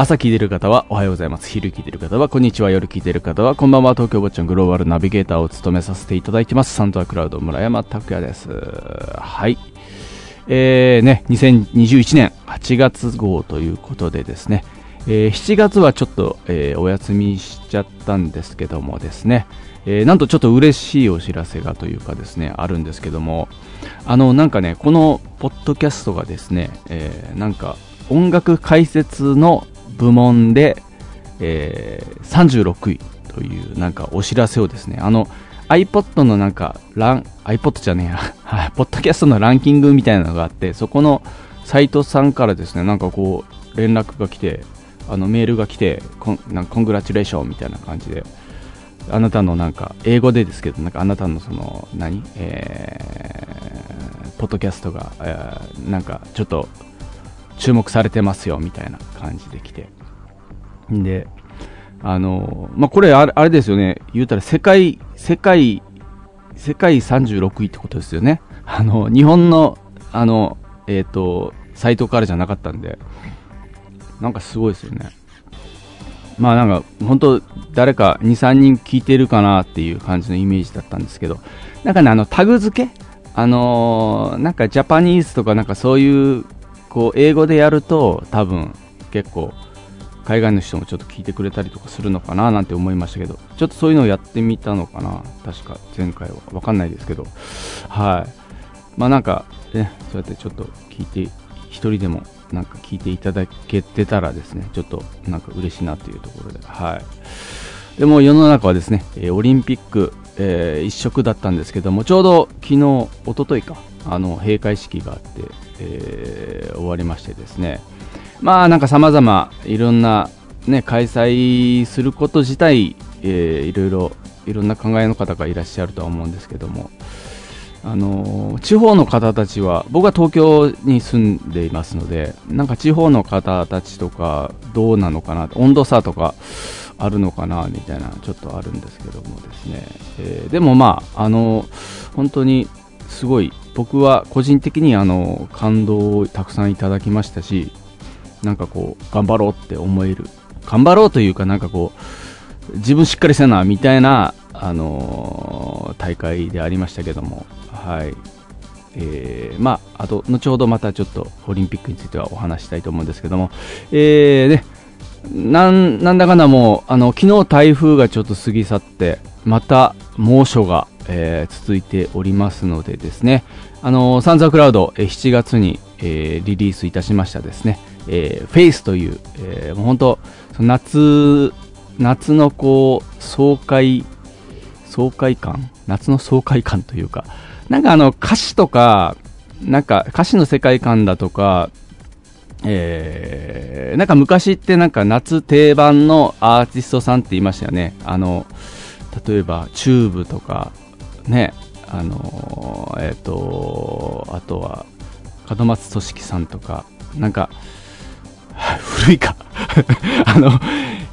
朝聞いてる方はおはようございます。昼聞いてる方はこんにちは。夜聞いてる方はこんばんは。東京坊ちゃんグローバルナビゲーターを務めさせていただいてます。サントアクラウド村山拓也です。はい。えー、ね、2021年8月号ということでですね、えー7月はちょっと、えーお休みしちゃったんですけどもですね、えーなんとちょっと嬉しいお知らせがというかですね、あるんですけども、あの、なんかね、このポッドキャストがですね、えーなんか音楽解説の部門で、えー36位というなんかお知らせをですね、あの iPod のなんかラン、iPod じゃねえや、ポッドキャストのランキングみたいなのがあって、そこのサイトさんからですね、なんかこう連絡が来て、あのメールが来て、コンなんかコングラチュレーションみたいな感じで、あなたのなんか、英語でですけど、なんかあなたのその、何？えー、ポッドキャストが、えーなんかちょっと注目されてますよみたいな感じで来て。で、あの、まあ、これあれですよね、言うたら世界、世界、世界36位ってことですよね。あの、日本の、あの、えっ、と、サイトからじゃなかったんで、なんかすごいですよね。まあなんか、本当誰か2、3人聞いてるかなっていう感じのイメージだったんですけど、なんかね、あの、タグ付け？あのーなんかジャパニーズとかなんかそういう、こう、英語でやると、多分、結構、海外の人もちょっと聞いてくれたりとかするのかななんて思いましたけど、ちょっとそういうのをやってみたのかな確か、前回は。わかんないですけど。はい。まあなんか、ね、そうやってちょっと聞いて、一人でもなんか聞いていただけてたらですね、ちょっとなんか嬉しいなというところで、はい。でも世の中はですね、オリンピック、えー一色だったんですけども、ちょうど昨日、一昨日か、あの、閉会式があって、え終わりましてですね、まあなんか様々いろんなね、開催すること自体、えーいろいろ、いろんな考えの方がいらっしゃるとは思うんですけども、あの地方の方たちは、僕は東京に住んでいますので、なんか地方の方たちとか、どうなのかな、温度差とかあるのかな、みたいな、ちょっとあるんですけどもですね。えーでもまあ、あの本当にすごい、僕は個人的にあの、感動をたくさんいただきましたし、なんかこう、頑張ろうって思える。頑張ろうというか、なんかこう、自分しっかりせな、みたいな、あの大会でありましたけども、はい。えーまあ、あと、後ほどまたちょっとオリンピックについてはお話したいと思うんですけども、えーね、なんなんだかんだもう、あの、昨日台風がちょっと過ぎ去って、また猛暑が、えー続いておりますのでですね、あの、サンザクラウド、え7月に、えーリリースいたしましたですね、えーフェイスという、えーもう本当、夏、夏のこう、爽快、爽快感夏の爽快感というか、なんかあの歌詞とか、なんか歌詞の世界観だとか、えー、なんか昔ってなんか夏定番のアーティストさんって言いましたよね。あの、例えばチューブとか、ね、あの、えっ、と、あとは門松俊樹さんとか、なんか、古いか。あの、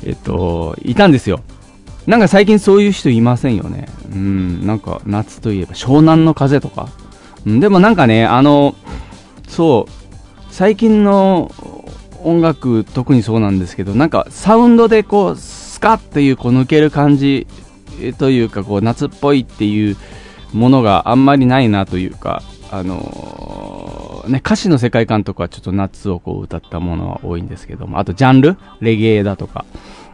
えっと、いたんですよ。なんか最近そういう人いませんよね。うん、なんか夏といえば湘南の風とか。うん、でもなんかね、あの、そう、最近の音楽特にそうなんですけど、なんかサウンドでこう、スカッっていうこう抜ける感じというか、こう夏っぽいっていうものがあんまりないなというか、あのーね、歌詞の世界観とかちょっと夏をこう歌ったものは多いんですけども、あとジャンル？レゲエだとか、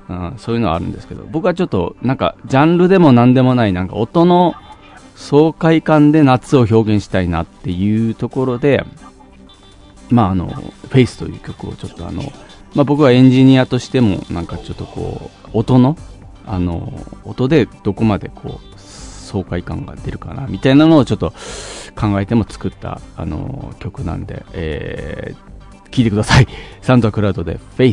うん、そういうのはあるんですけど、僕はちょっとなんかジャンルでも何でもない、なんか音の爽快感で夏を表現したいなっていうところで、まああの、フェイスという曲をちょっとあの、まあ僕はエンジニアとしてもなんかちょっとこう、音の、あの、音でどこまでこう、爽快感が出るかな、みたいなのをちょっと考えても作った、あの、曲なんで、えー、聴いてください。サンドクラウドで、フ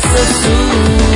sesuatu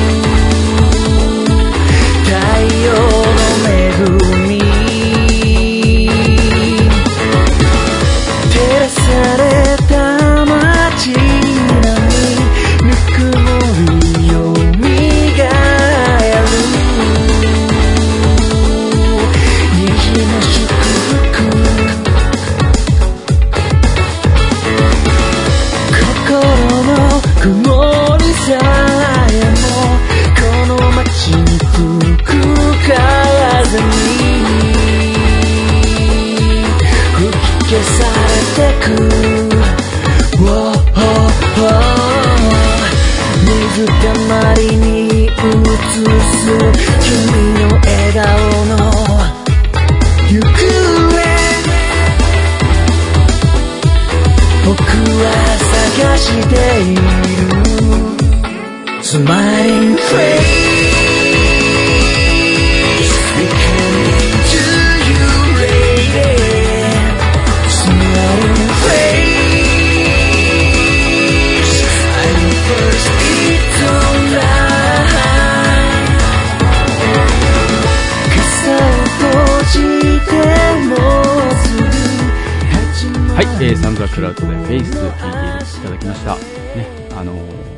ね、あのー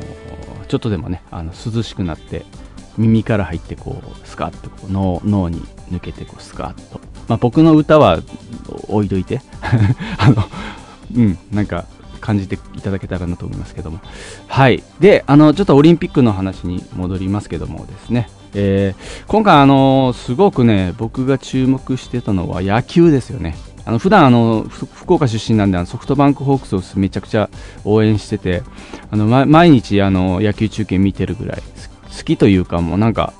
ちょっとでもね、あの涼しくなって、耳から入ってこう、スカッとこう脳脳に抜けてこう、スカッと。まあ僕の歌は置いといて、あの、うん、なんか感じていただけたらなと思いますけども。はい。で、あの、ちょっとオリンピックの話に戻りますけどもですね、えー今回あのすごくね、僕が注目してたのは野球ですよね。あの普段あの福岡出身なんであのソフトバンクホークスをめちゃくちゃ応援しててあの、ま、毎日あの野球中継見てるぐらい好きというかもうなんか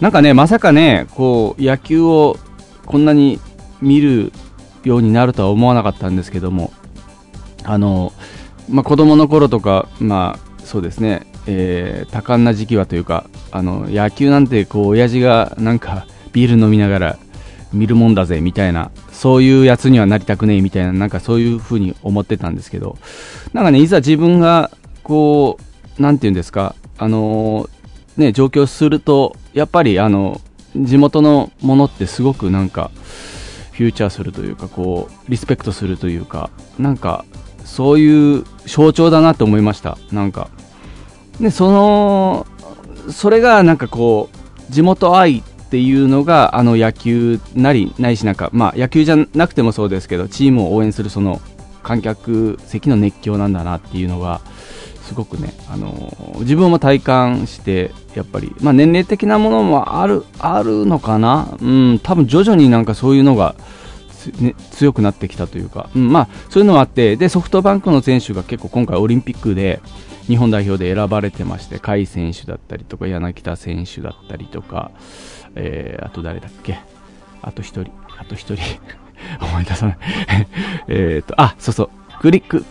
なんかねまさかねこう野球をこんなに見るようになるとは思わなかったんですけどもあの、まあ、子供の頃とか、まあ、そうですね、えー多感な時期はというか、あの、野球なんて、こう、親父がなんか、ビール飲みながら見るもんだぜ、みたいな、そういうやつにはなりたくねえ、みたいな、なんかそういう風に思ってたんですけど、なんかね、いざ自分が、こう、なんていうんですか、あのーね、上京すると、やっぱり、あの、地元のものってすごくなんか、フューチャーするというか、こう、リスペクトするというか、なんか、そういう象徴だなと思いました。なんか。で、その、それがなんかこう、地元愛ってていうのが、あの野球なり、ないしなんか、まあ野球じゃなくてもそうですけど、チームを応援するその観客席の熱狂なんだなっていうのが、すごくね、あの自分も体感して、やっぱり、まあ、年齢的なものもあるあるのかな、うん、多分徐々になんかそういうのが、ね、強くなってきたというか、うん、まあ、そういうのもあってで、ソフトバンクの選手が結構今回、オリンピックで日本代表で選ばれてまして、甲斐選手だったりとか、柳田選手だったりとか、えーあと誰だっけ、あと一人、あと一人、思い出さない。えっと、あ、そうそう、クリック、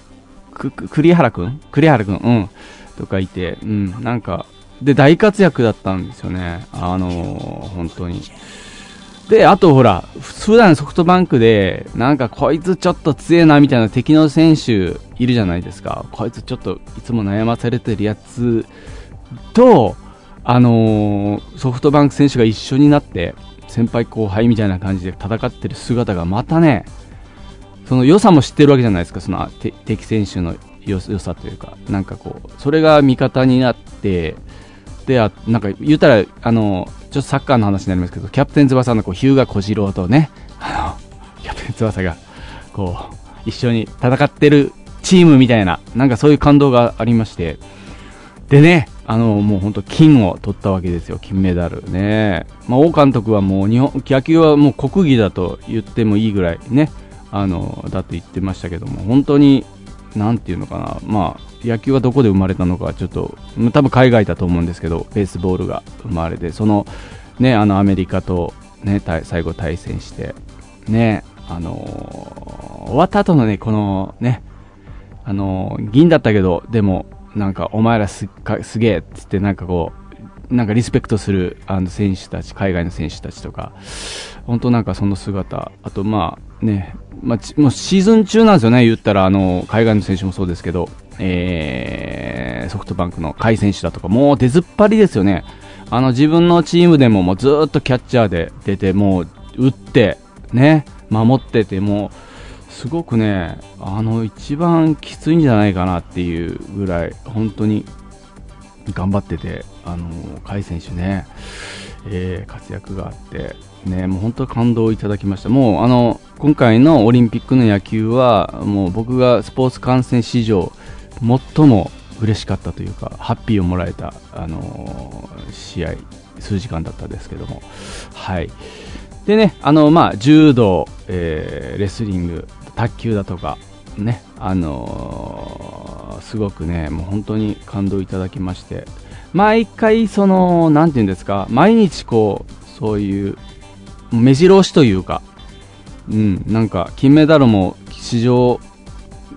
く、く栗原くん栗原くん、うん。とかいて、うん、なんか、で、大活躍だったんですよね。あのー本当に。で、あとほら、普段ソフトバンクで、なんかこいつちょっと強えなみたいな敵の選手いるじゃないですか。こいつちょっといつも悩まされてるやつと、あのーソフトバンク選手が一緒になって、先輩後輩みたいな感じで戦ってる姿がまたね、その良さも知ってるわけじゃないですか、その敵選手の良さというか、なんかこう、それが味方になって、で、あなんか言ったら、あの、ちょっとサッカーの話になりますけど、キャプテン翼のこう日向小次郎とね、あの、キャプテン翼が、こう、一緒に戦ってるチームみたいな、なんかそういう感動がありまして、でね、あの、もう本当金を取ったわけですよ、金メダルね。まあ、王監督はもう日本、野球はもう国技だと言ってもいいぐらいね、あの、だと言ってましたけども、本当に、なんていうのかな、まあ、野球はどこで生まれたのか、ちょっと、多分海外だと思うんですけど、ベースボールが生まれて、その、ね、あの、アメリカと、ね、最後対戦して、ね、あの終わった後のね、この、ね、あの銀だったけど、でも、なんか、お前らすすげえっつって、なんかこう、なんかリスペクトするあの選手たち、海外の選手たちとか、本当なんかその姿、あとまあね、まあ、もうシーズン中なんですよね、言ったら、あの、海外の選手もそうですけど、えー、ソフトバンクの甲斐選手だとか、もう出ずっぱりですよね。あの、自分のチームでももうずっとキャッチャーで出て、もう打って、ね、守ってて、もう、すごくね、あの、一番きついんじゃないかなっていうぐらい、本当に頑張ってて、あの、甲斐選手ね、えー活躍があって、ね、もう本当感動いただきました。もう、あの、今回のオリンピックの野球は、もう僕がスポーツ観戦史上、最も嬉しかったというか、ハッピーをもらえた、あのー試合、数時間だったんですけども、はい。でね、あの、まあ、柔道、えーレスリング、卓球だとか、ね、あのーすごくね、もう本当に感動いただきまして、毎回、その、なんていうんですか、毎日こう、そういう、目白押しというか、うん、なんか、金メダルも史上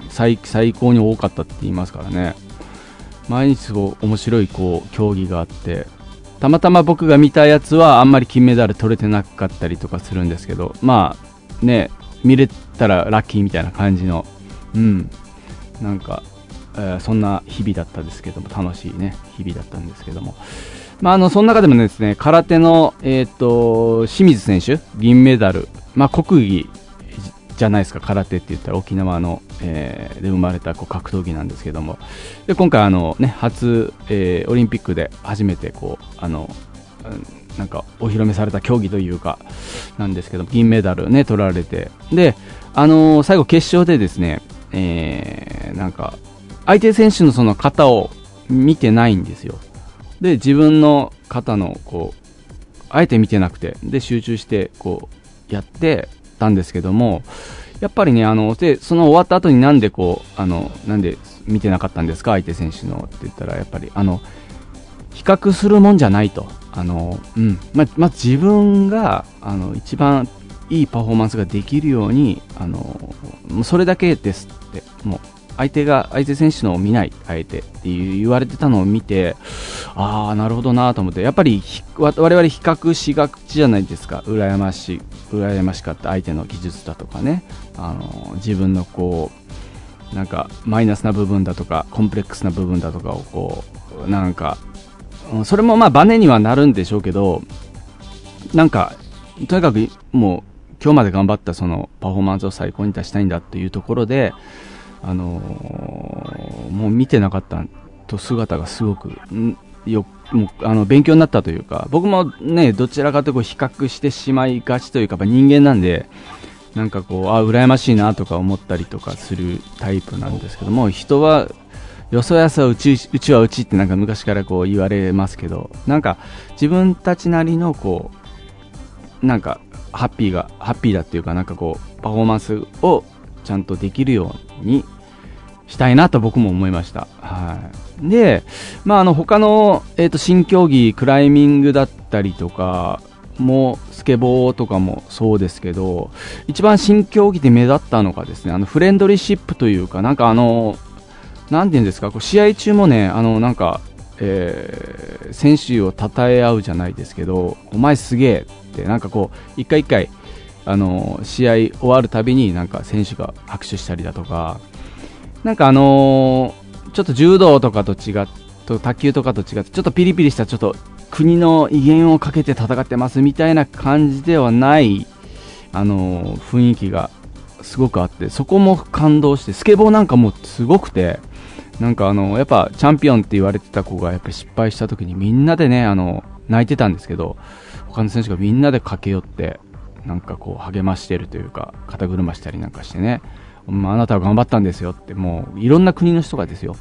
最最高に多かったって言いますからね、毎日こう面白いこう競技があって、たまたま僕が見たやつはあんまり金メダル取れてなかったりとかするんですけど、まあね、見れたらラッキーみたいな感じの、うん、なんか、えーそんな日々だったんですけども、楽しいね、日々だったんですけども。まあ、あの、その中でもですね、空手の、えっ、と、清水選手、銀メダル、まあ、国技じゃないですか、空手って言ったら沖縄の、えーで生まれたこう格闘技なんですけども、で今回あの、ね、初、えーオリンピックで初めてこうあの、なんかお披露目された競技というか、なんですけど、銀メダルね、取られて、で、あのー最後決勝でですね、えーなんか、相手選手のその肩を見てないんですよ。で、自分の肩の、こう、あえて見てなくて、で、集中して、こう、やってたんですけども、やっぱりね、あの、で、その終わった後になんでこう、あの、なんで見てなかったんですか、相手選手のって言ったら、やっぱり、あの、比較するもんじゃないと。あの、うん。ま、まず自分が、あの、一番いいパフォーマンスができるように、あの、それだけですって、もう、相手が、相手選手のを見ない、あえてって言われてたのを見て、ああ、なるほどなと思って、やっぱりひ我々比較しがちじゃないですか、羨ましい、羨ましかった相手の技術だとかね、あの自分のこう、なんかマイナスな部分だとか、コンプレックスな部分だとかをこう、なんか、うんそれもまあバネにはなるんでしょうけど、なんか、とにかくもう今日まで頑張ったそのパフォーマンスを最高に出したいんだというところで、あのーもう見てなかったと姿がすごく、よもうあの勉強になったというか、僕もね、どちらかというと比較してしまいがちというか、やっぱ人間なんで、なんかこう、あ、羨ましいなとか思ったりとかするタイプなんですけども、人は、よそやそうち、うちはうちってなんか昔からこう言われますけど、なんか自分たちなりのこう、なんかハッピーが、ハッピーだっていうかなんかこう、パフォーマンスをちゃんとできるようにしたいなと僕も思いました。はい。で、まああの他の、えっ、と新競技、クライミングだったりとか、もスケボーとかもそうですけど、一番新競技で目立ったのがですね、あのフレンドリーシップというか、なんかあの、なんていうんですか、こう試合中もね、あの、なんか、えー選手を称え合うじゃないですけど、お前すげえって、なんかこう、一回一回、あの、試合終わるたびになんか選手が拍手したりだとか、なんかあのーちょっと柔道とかと違っと、卓球とかと違って、ちょっとピリピリした、ちょっと国の威厳をかけて戦ってますみたいな感じではない、あのー雰囲気がすごくあって、そこも感動して、スケボーなんかもすごくて、なんかあの、やっぱチャンピオンって言われてた子がやっぱ失敗した時にみんなでね、あの、泣いてたんですけど、他の選手がみんなで駆け寄って、なんかこう励ましてるというか、肩車したりなんかしてね、まあ、あなたは頑張ったんですよって、もういろんな国の人がですよ。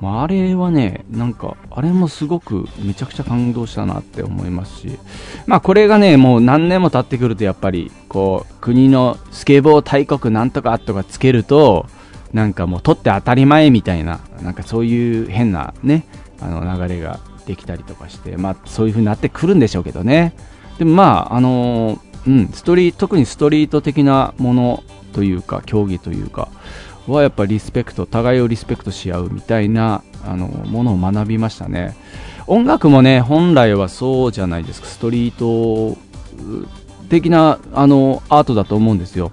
まあ、あれはね、なんか、あれもすごくめちゃくちゃ感動したなって思いますし、まあこれがね、もう何年も経ってくるとやっぱり、こう、国のスケボー大国なんとかとかつけると、なんかもう取って当たり前みたいな、なんかそういう変なね、あの流れができたりとかして、まあそういう風になってくるんでしょうけどね。でもまあ、あのうん、ストリート、特にストリート的なものというか、競技というか、はやっぱリスペクト、互いをリスペクトし合うみたいな、あの、ものを学びましたね。音楽もね、本来はそうじゃないですか、ストリート的な、あの、アートだと思うんですよ。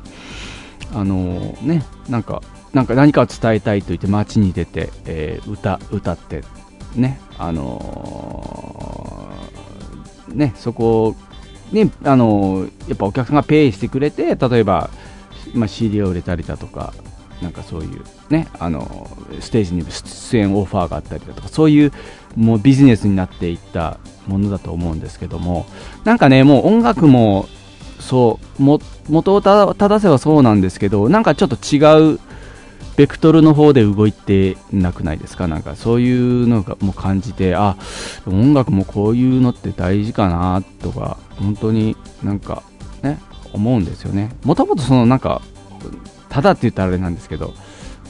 あの、ね、なんか、なんか何かを伝えたいと言って街に出て、えー歌、歌って、ね、あのーね、そこに、あのーやっぱお客さんがペイしてくれて、例えば、まあ、CD を売れたりだとか、なんかそういうね、あのステージに出演オファーがあったりだとか、そういうもうビジネスになっていったものだと思うんですけども、なんかね、もう音楽も、そう、も元を正せばそうなんですけど、なんかちょっと違うベクトルの方で動いてなくないですか？なんかそういうのがもう感じて、あ、音楽もこういうのって大事かなとか、本当になんかね、思うんですよね。もともとそのなんか、ただって言ったらあれなんですけど、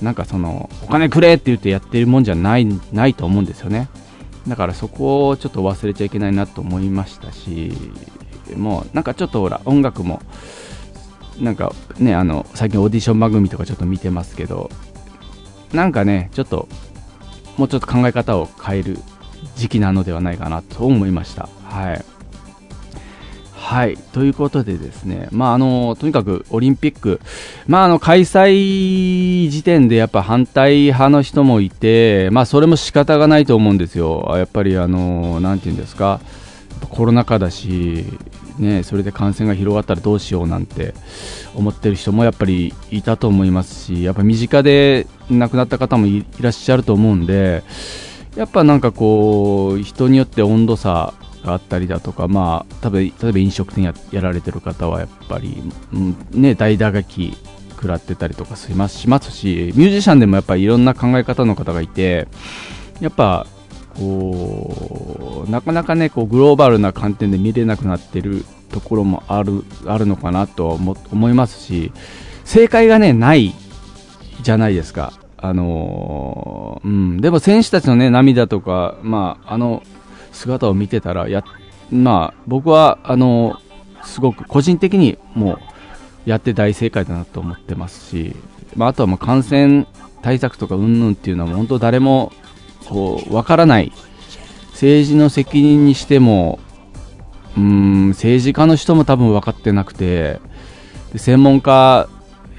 なんかその、お金くれって言ってやってるもんじゃない、ないと思うんですよね。だからそこをちょっと忘れちゃいけないなと思いましたし、もうなんかちょっとほら、音楽も、なんかね、あの、最近オーディション番組とかちょっと見てますけど、なんかね、ちょっと、もうちょっと考え方を変える時期なのではないかなと思いました。はい。はい。ということでですね、まあ、あの、とにかくオリンピック、まあ、あの、開催時点でやっぱ反対派の人もいて、まあ、それも仕方がないと思うんですよ。やっぱり、あの、なんて言うんですか、コロナ禍だし、ね、それで感染が広がったらどうしようなんて思ってる人もやっぱりいたと思いますし、やっぱ身近で亡くなった方もいらっしゃると思うんで、やっぱなんかこう、人によって温度差があったりだとか、まあ、多分例えば飲食店ややられてる方はやっぱり、うんね、大打撃食らってたりとかしますしますし、ミュージシャンでもやっぱりいろんな考え方の方がいて、やっぱこうなかなかねこうグローバルな観点で見れなくなってるところもあるあるのかなと思いますし正解がねないじゃないですか。あのーうん、でも選手たちの、ね、涙とか、まあ、あの姿を見てたらや、まあ、僕はあのすごく個人的にもうやって大正解だなと思ってますし、まあ、あとはもう感染対策とかうんぬんっていうのは本当誰もこう、わからない。政治の責任にしても、うん、政治家の人も多分分かってなくて、専門家、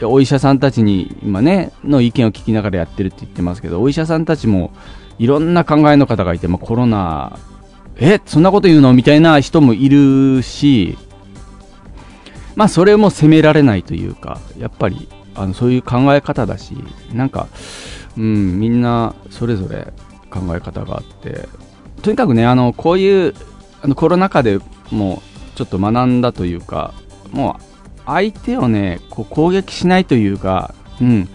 お医者さんたちに今ね、の意見を聞きながらやってるって言ってますけど、お医者さんたちもいろんな考えの方がいて、まあ、コロナ、え、そんなこと言うのみたいな人もいるし、まあそれも責められないというか、やっぱりあのそういう考え方だし、なんか、うん、みんなそれぞれ考え方があってとにかくねあのこういうあのコロナ禍でもうちょっと学んだというかもう相手をねこう攻撃しないというか、うん、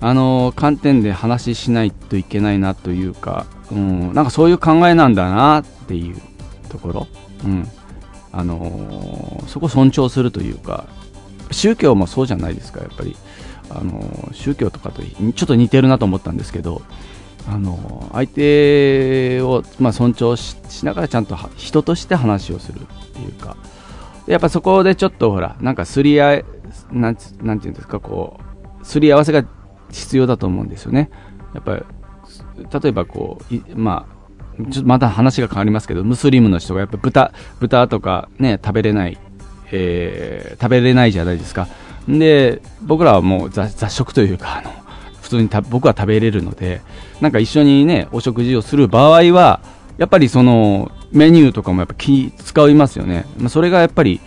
あの観点で話ししないといけないなというか、うん、なんかそういう考えなんだなっていうところ、うん。あのー、そこ尊重するというか宗教もそうじゃないですかやっぱり、あのー、宗教とかとちょっと似てるなと思ったんですけどあの相手を、まあ、尊重しながらちゃんと人として話をするっていうかやっぱそこでちょっとほらなんかすり合いなんなんていうんですかこうすり合わせが必要だと思うんですよね。やっぱり例えばこうまあちょっとまた話が変わりますけどムスリムの人がやっぱ豚豚とかね食べれない、えー、食べれないじゃないですか。で僕らはもう雑食というかあの通に僕は食べれるのでなんか一緒にねお食事をする場合はやっぱりそのメニューとかもやっぱ気使いますよね、まあ、それがやっぱり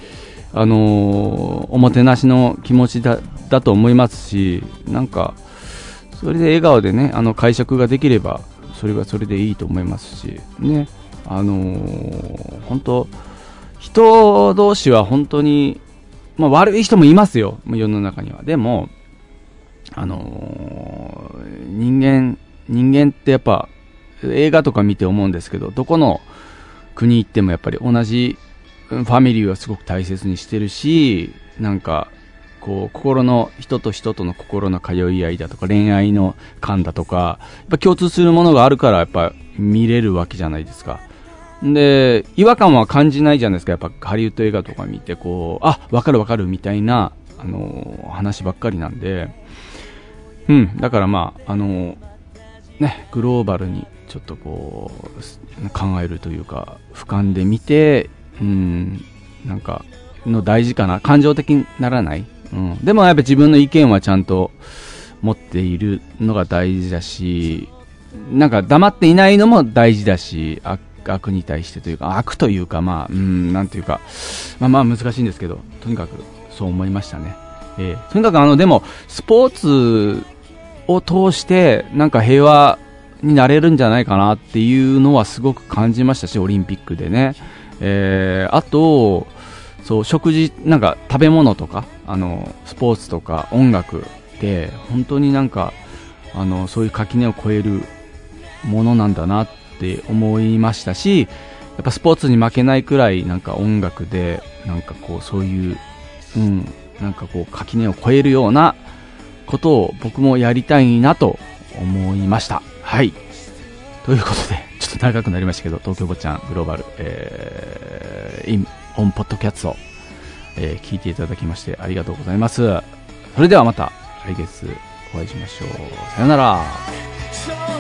あのー、おもてなしの気持ちだだと思いますしなんかそれで笑顔でねあの会食ができればそれはそれでいいと思いますしねあのー、本当人同士は本当にまあ、悪い人もいますよ、世の中には。でも、あのー、人間、人間ってやっぱ映画とか見て思うんですけど、どこの国行ってもやっぱり同じファミリーはすごく大切にしてるし、なんか、こう、心の、人と人との心の通い合いだとか、恋愛の感だとか、やっぱ共通するものがあるから、やっぱ見れるわけじゃないですか。で、違和感は感じないじゃないですか。やっぱハリウッド映画とか見て、こう、あ、わかるわかるみたいな、あのー、話ばっかりなんで、うん、だからまあ、あのね、グローバルにちょっとこう、考えるというか、俯瞰で見て、うん、なんか、の大事かな。感情的にならない。うん。でもやっぱ自分の意見はちゃんと持っているのが大事だし、なんか黙っていないのも大事だし、悪に対してというか、悪というか、まあ、うん、なんていうか、まあまあ難しいんですけど、とにかくそう思いましたね。えー、とにかくあの、でも、スポーツを通してなんか平和になれるんじゃないかなっていうのはすごく感じましたしオリンピックでね、えー、あとそう食事なんか食べ物とかあのスポーツとか音楽って本当になんかあのそういう垣根を越えるものなんだなって思いましたしやっぱスポーツに負けないくらいなんか音楽でなんかこうそういう、うん、なんかこう垣根を越えるようなことを僕もやりたいなと思いました。はい。ということで、ちょっと長くなりましたけど、東京坊ちゃんグローバル、えー、イン、オンポッドキャッツを、えー聞いていただきましてありがとうございます。それではまた来月お会いしましょう。さよなら。